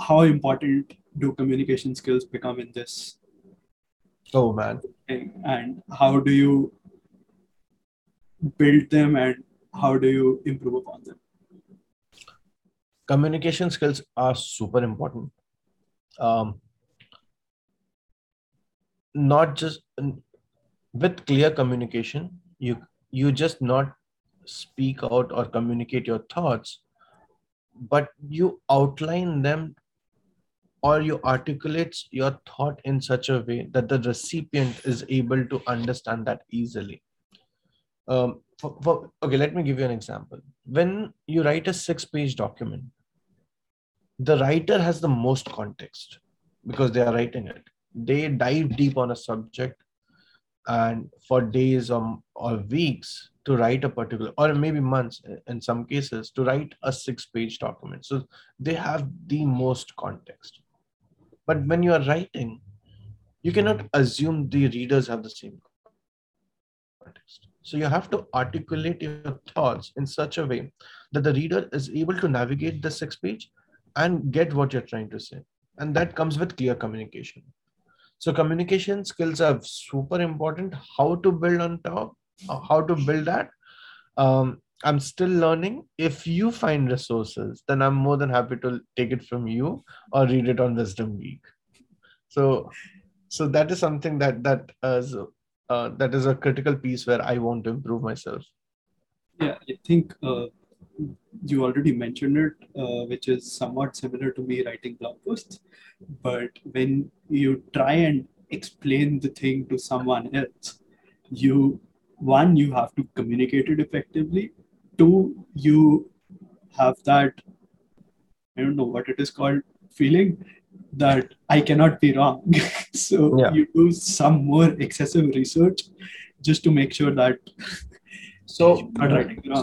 how important do communication skills become in this? Oh man. And how do you build them and how do you improve upon them? Communication skills are super important. Um, not just with clear communication you you just not speak out or communicate your thoughts but you outline them or you articulate your thought in such a way that the recipient is able to understand that easily. Um, for, for, okay let me give you an example. When you write a six page document the writer has the most context because they are writing it. They dive deep on a subject and for days or, or weeks to write a particular or maybe months in some cases to write a six page document. So they have the most context but when you are writing you cannot assume the readers have the same context. So you have to articulate your thoughts in such a way that the reader is able to navigate the six page and get what you're trying to say. And that comes with clear communication. So communication skills are super important. How to build on top uh, how to build that um, i'm still learning if you find resources then i'm more than happy to take it from you or read it on wisdom week so so that is something that that is uh, that is a critical piece where i want to improve myself yeah i think uh, you already mentioned it, uh, which is somewhat similar to me writing blog posts. But when you try and explain the thing to someone else, you one you have to communicate it effectively. Two, you have that I don't know what it is called feeling that I cannot be wrong. so yeah. you do some more excessive research just to make sure that so,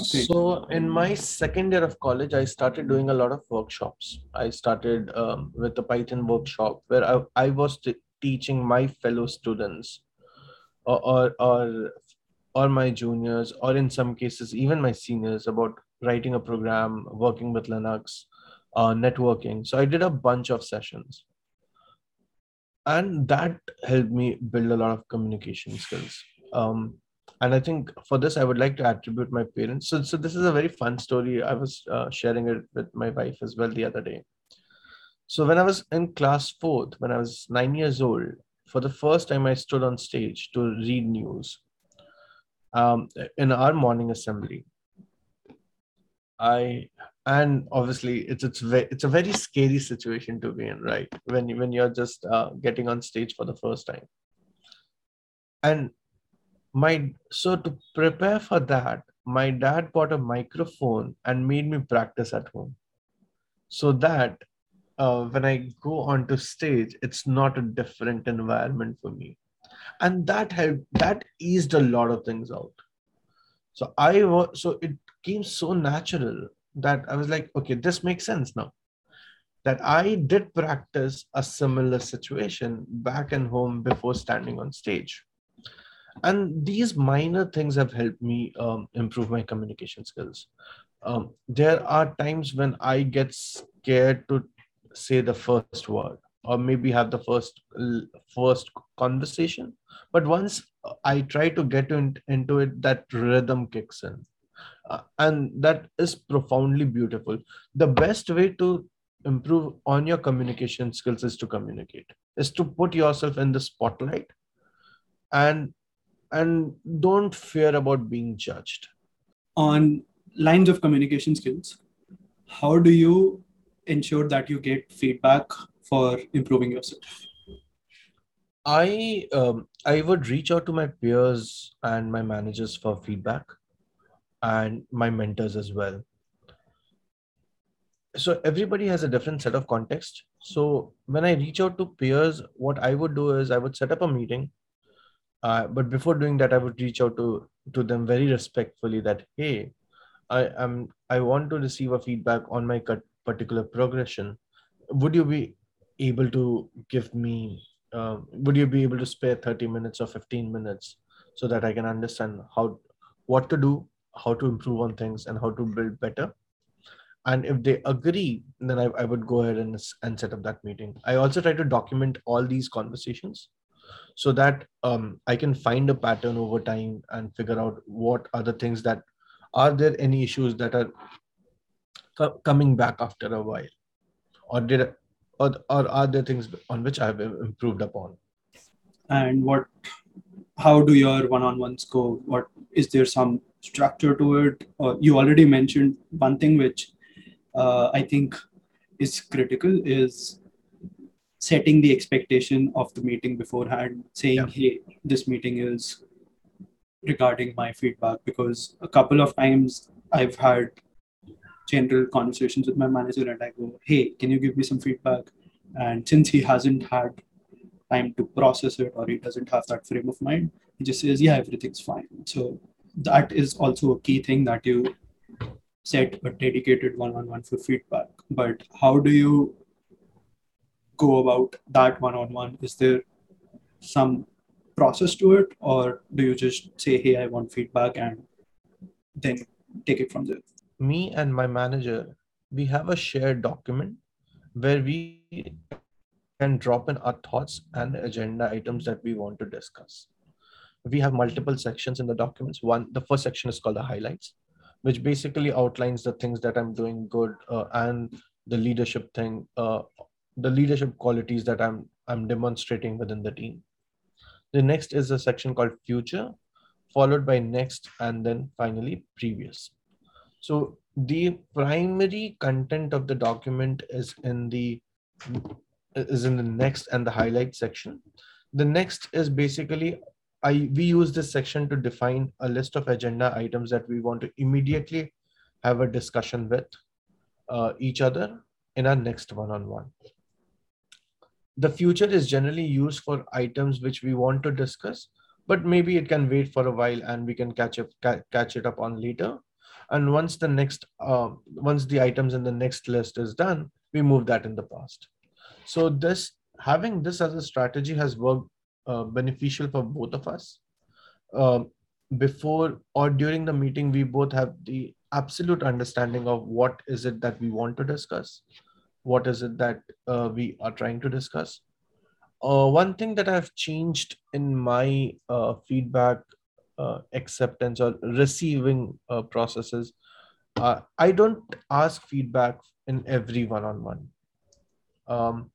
so in my second year of college, I started doing a lot of workshops. I started um, with a Python workshop where I, I was t- teaching my fellow students or, or, or, or my juniors, or in some cases, even my seniors about writing a program, working with Linux, uh, networking. So I did a bunch of sessions. And that helped me build a lot of communication skills. Um, and i think for this i would like to attribute my parents so, so this is a very fun story i was uh, sharing it with my wife as well the other day so when i was in class fourth when i was nine years old for the first time i stood on stage to read news um, in our morning assembly i and obviously it's it's very, it's a very scary situation to be in right? When when you're just uh, getting on stage for the first time. And my so to prepare for that my dad bought a microphone and made me practice at home. So that uh, when i go onto stage it's not a different environment for me and that helped that eased a lot of things out. So i was so it came so natural that i was like okay this makes sense now. That i did practice a similar situation back in home before standing on stage. And these minor things have helped me um, improve my communication skills. Um, there are times when i get scared to say the first word or maybe have the first first conversation. But once i try to get in, into it that rhythm kicks in. Uh, and that is profoundly beautiful. The best way to improve on your communication skills is to communicate is to put yourself in the spotlight. And and don't fear about being judged. On lines of communication skills how do you ensure that you get feedback for improving yourself i um, i would reach out to my peers and my managers for feedback and my mentors as well so everybody has a different set of context so when i reach out to peers what i would do is i would set up a meeting uh, but before doing that, I would reach out to to them very respectfully that hey, I am I want to receive a feedback on my particular progression. Would you be able to give me? Uh, would you be able to spare thirty minutes or fifteen minutes so that I can understand how what to do, how to improve on things, and how to build better? and if they agree then I, I would go ahead and, and set up that meeting i also try to document all these conversations so that um, i can find a pattern over time and figure out what are the things that are there any issues that are co- coming back after a while or did or, or are there things on which i've improved upon. And what how do your one-on-ones go? What is there some structure to it? Uh, you already mentioned one thing which uh, i think is critical is setting the expectation of the meeting beforehand saying Yeah. hey this meeting is regarding my feedback because a couple of times i've had general conversations with my manager and i go hey can you give me some feedback? And since he hasn't had time to process it or he doesn't have that frame of mind he just says yeah everything's fine. So that is also a key thing that you set a dedicated one-on-one for feedback. But how do you go about that one-on-one? Is there some process to it or do you just say hey i want feedback and then take it from there me and my manager we have a shared document where we can drop in our thoughts and agenda items that we want to discuss. We have multiple sections in the documents. One the first section is called the highlights which basically outlines the things that i'm doing good uh, and the leadership thing uh, the leadership qualities that i'm i'm demonstrating within the team. The next is a section called future followed by next and then finally previous so the primary content of the document is in the is in the next and the highlight section. The next is basically I we use this section to define a list of agenda items that we want to immediately have a discussion with uh, each other in our next one-on-one. The future is generally used for items which we want to discuss, but maybe it can wait for a while and we can catch up ca- catch it up on later. And once the next uh, once the items in the next list is done, we move that in the past. So this having this as a strategy has worked uh, beneficial for both of us. Um, before or during the meeting, we both have the absolute understanding of what is it that we want to discuss, what is it that uh, we are trying to discuss. Uh, one thing that I've changed in my uh, feedback uh, acceptance or receiving uh, processes, uh, I don't ask feedback in every one-on-one. Um,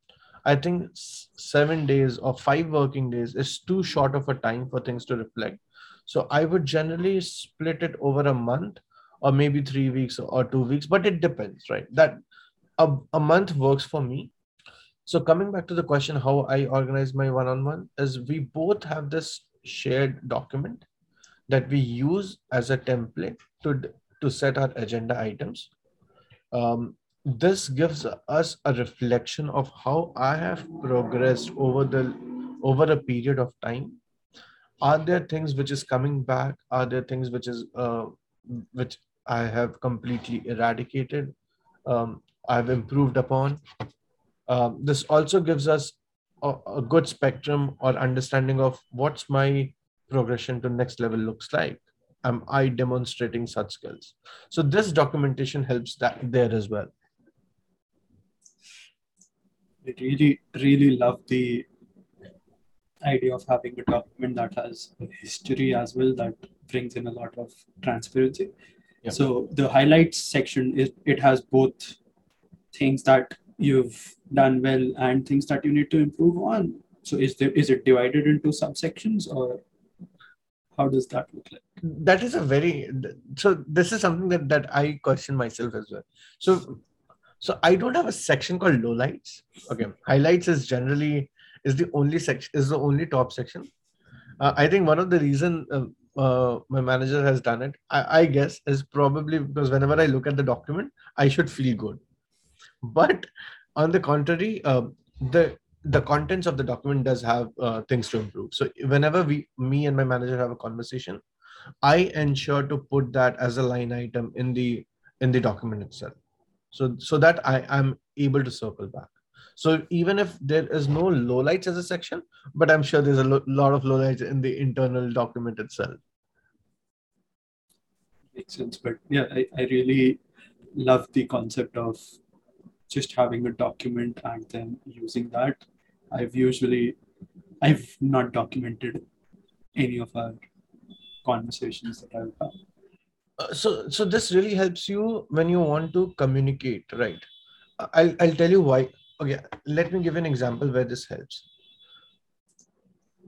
I think seven days or five working days is too short of a time for things to reflect. So I would generally split it over a month or maybe three weeks or two weeks, but it depends, right? That a, a month works for me. So coming back to the question, how I organize my one-on-one is we both have this shared document that we use as a template to to set our agenda items. Um, this gives us a reflection of how I have progressed over the over a period of time. Are there things which is coming back? Are there things which is uh, which I have completely eradicated? Um, I've improved upon. Um, this also gives us a, a good spectrum or understanding of what's my progression to next level looks like. Am I demonstrating such skills? So this documentation helps that there as well. I really, really love the idea of having a document that has history as well that brings in a lot of transparency. Yeah. So the highlights section is it has both things that you've done well and things that you need to improve on. So is there is it divided into subsections or how does that look like? That is a very so this is something that that I question myself as well. So so I don't have a section called lowlights. Okay, highlights is generally is the only section is the only top section. Uh, I think one of the reason uh, uh, my manager has done it, I, I guess, is probably because whenever I look at the document, I should feel good. But on the contrary, uh, the the contents of the document does have uh, things to improve. So whenever we, me and my manager have a conversation, I ensure to put that as a line item in the in the document itself. So so that I am able to circle back. So even if there is no lowlights as a section, but I'm sure there's a lo- lot of lowlights in the internal document itself. Makes sense. But yeah, I, I really love the concept of just having a document and then using that. I've usually, I've not documented any of our conversations that I've had. Uh, so so this really helps you when you want to communicate right? I'll i'll tell you why. Okay let me give an example where this helps.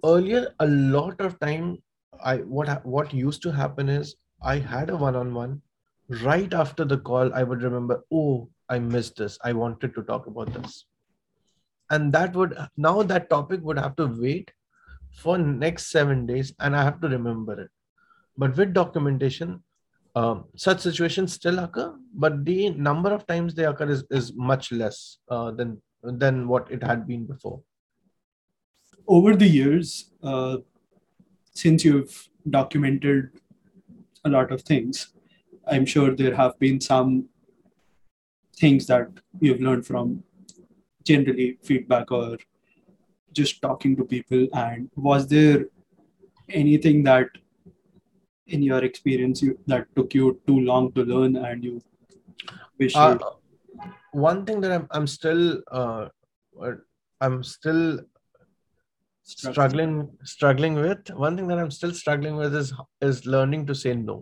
Earlier a lot of time i what ha- what used to happen is i had a one on one right after the call i would remember oh i missed this. I wanted to talk about this and that would now that topic would have to wait for next 7 days and i have to remember it but with documentation um, such situations still occur, but the number of times they occur is, is much less uh, than than what it had been before. Over the years, uh, since you've documented a lot of things, I'm sure there have been some things that you've learned from generally feedback or just talking to people. And was there anything that in your experience you, that took you too long to learn and you wish Uh, you one thing that I'm I'm still uh, uh, I'm still struggling struggling with one thing that I'm still struggling with is is learning to say no.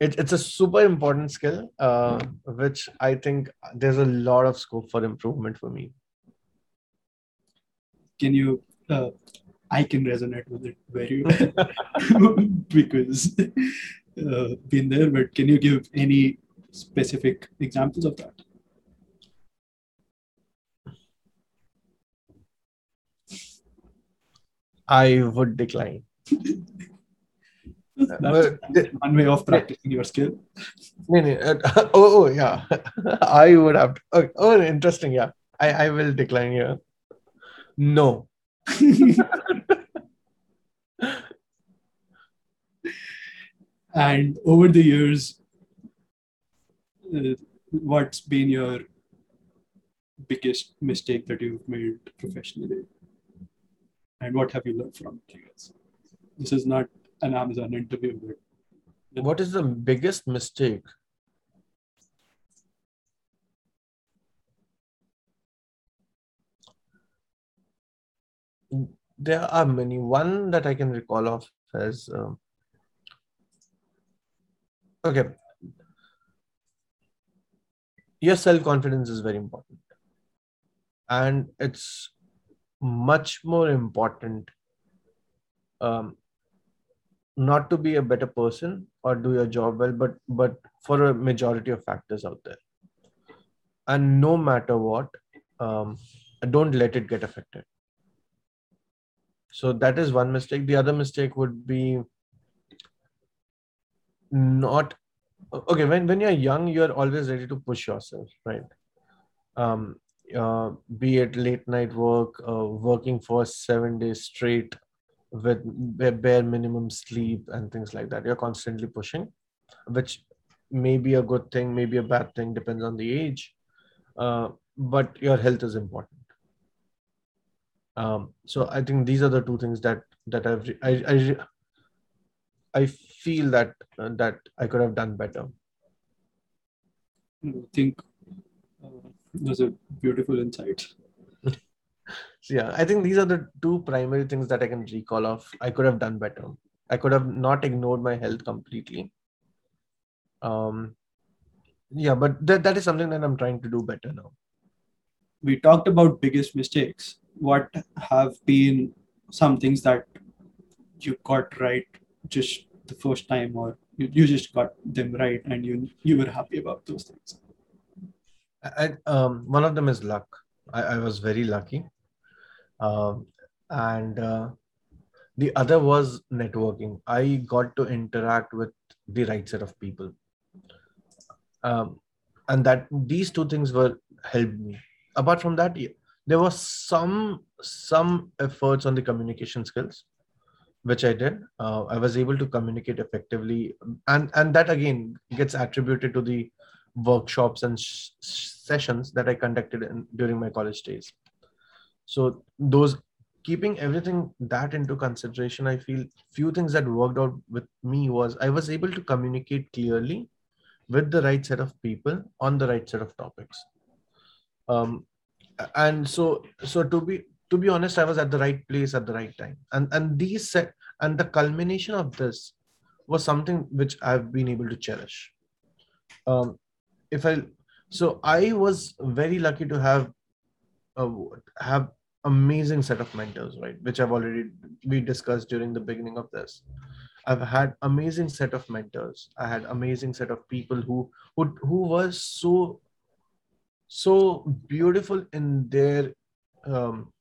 It, it's a super important skill, uh, which I think there's a lot of scope for improvement for me. can you uh, i can resonate with it very well because uh, been there but can you give any specific examples of that I would decline. that's But- one way of practicing your skill No, no, uh, oh, oh, yeah. I would have. To, oh, oh, interesting. Yeah, I, I will decline here. No. and over the years uh, what's been your biggest mistake that you've made professionally and what have you learned from it this is not an amazon interview but What is the biggest mistake? There are many. One that I can recall of is um, okay. Your self confidence is very important, and it's much more important um, not to be a better person or do your job well but but for a majority of factors out there. And no matter what um, don't let it get affected. So that is one mistake. The other mistake would be not okay when, when you're young you're always ready to push yourself right? Um uh, be it late night work uh, working for seven days straight with ba- bare minimum sleep and things like that. You're constantly pushing which may be a good thing maybe a bad thing depends on the age. Uh, but your health is important. Um, so i think these are the two things that that i've I, I i feel that uh, that i could have done better. I think uh, those are beautiful insights. so yeah i think these are the two primary things that i can recall of. I could have done better. I could have not ignored my health completely. Um yeah but that, that is something that i'm trying to do better now. We talked about biggest mistakes. What have been some things that you got right just the first time or you, you just got them right and you you were happy about those things? I, um, one of them is luck. I, I was very lucky. Um, and uh, the other was networking. I got to interact with the right set of people. Um, and that these two things were helped me. Apart from that, there was some some efforts on the communication skills, which I did. Uh, I was able to communicate effectively, and and that again gets attributed to the workshops and sh- sessions that I conducted in, during my college days. So those keeping everything that into consideration, I feel few things that worked out with me was I was able to communicate clearly with the right set of people on the right set of topics. Um, and so so to be to be honest i was at the right place at the right time. And and these set and the culmination of this was something which i've been able to cherish. Um, if i so i was very lucky to have uh, have amazing set of mentors right which i've already we discussed during the beginning of this. I've had amazing set of mentors. I had amazing set of people who who, who was so so beautiful in their um,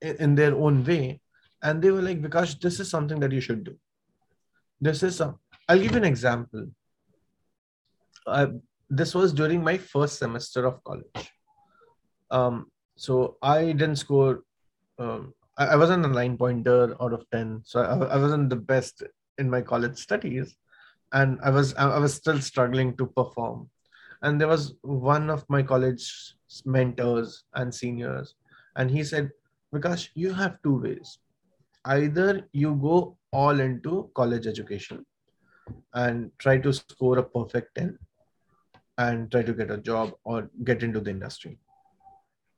in their own way. And they were like because this is something that you should do. This is some i'll give you an example. Uh, this was during my first semester of college. Um, so i didn't score um, I, I, wasn't a nine pointer out of 10 so I, I wasn't the best in my college studies. And i was i was still struggling to perform. And there was one of my college mentors and seniors. And he said because you have two ways. Either you go all into college education and try to score a perfect 10 and try to get a job or get into the industry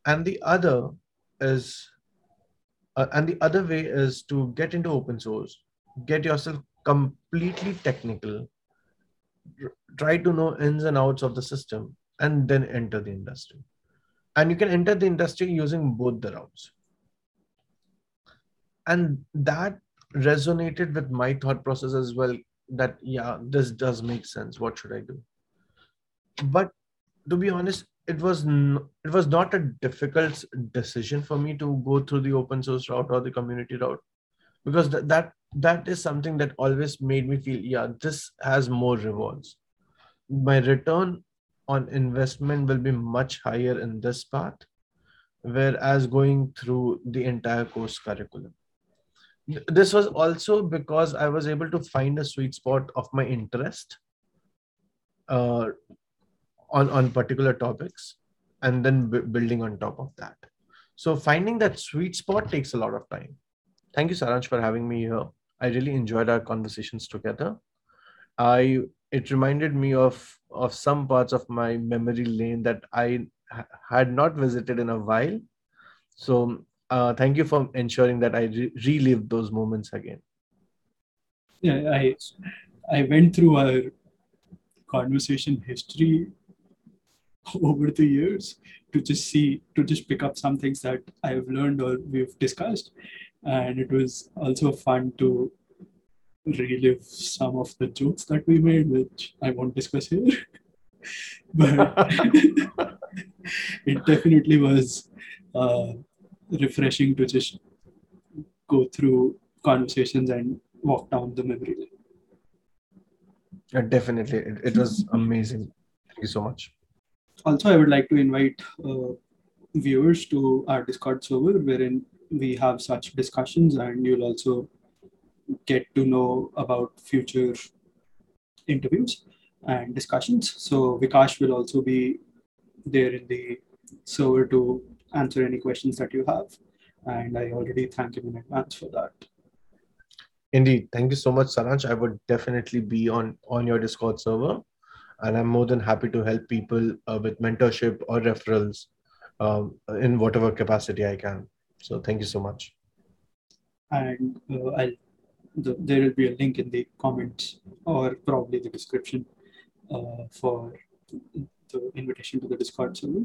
and the other is uh, and the other way is to get into open source get yourself completely technical try to know ins and outs of the system and then enter the industry. And you can enter the industry using both the routes. And that resonated with my thought process as well that yeah this does make sense. What should i do? But to be honest it was n- it was not a difficult decision for me to go through the open source route or the community route. Because th- that that is something that always made me feel yeah this has more rewards. My return on investment will be much higher in this path whereas going through the entire course curriculum. This was also because i was able to find a sweet spot of my interest uh, on on particular topics and then b- building on top of that so finding that sweet spot takes a lot of time thank you saransh for having me here I really enjoyed our conversations together. I it reminded me of of some parts of my memory lane that I had not visited in a while. So uh, thank you for ensuring that I re- relive those moments again. Yeah, I I went through our conversation history over the years to just see to just pick up some things that I've learned or we've discussed and it was also fun to relive some of the jokes that we made, which I won't discuss here. but it definitely was uh, refreshing to just go through conversations and walk down the memory lane. Yeah, definitely, it, it was amazing. Thank you so much. Also, I would like to invite uh, viewers to our Discord server, wherein we have such discussions and you'll also get to know about future interviews and discussions. So Vikash will also be there in the server to answer any questions that you have. And I already thank him in advance for that. Indeed. Thank you so much, Saransh. I would definitely be on, on your Discord server. And I'm more than happy to help people uh, with mentorship or referrals um, in whatever capacity I can. So thank you so much. And uh, I'll, the, there will be a link in the comments or probably the description uh, for the invitation to the Discord server.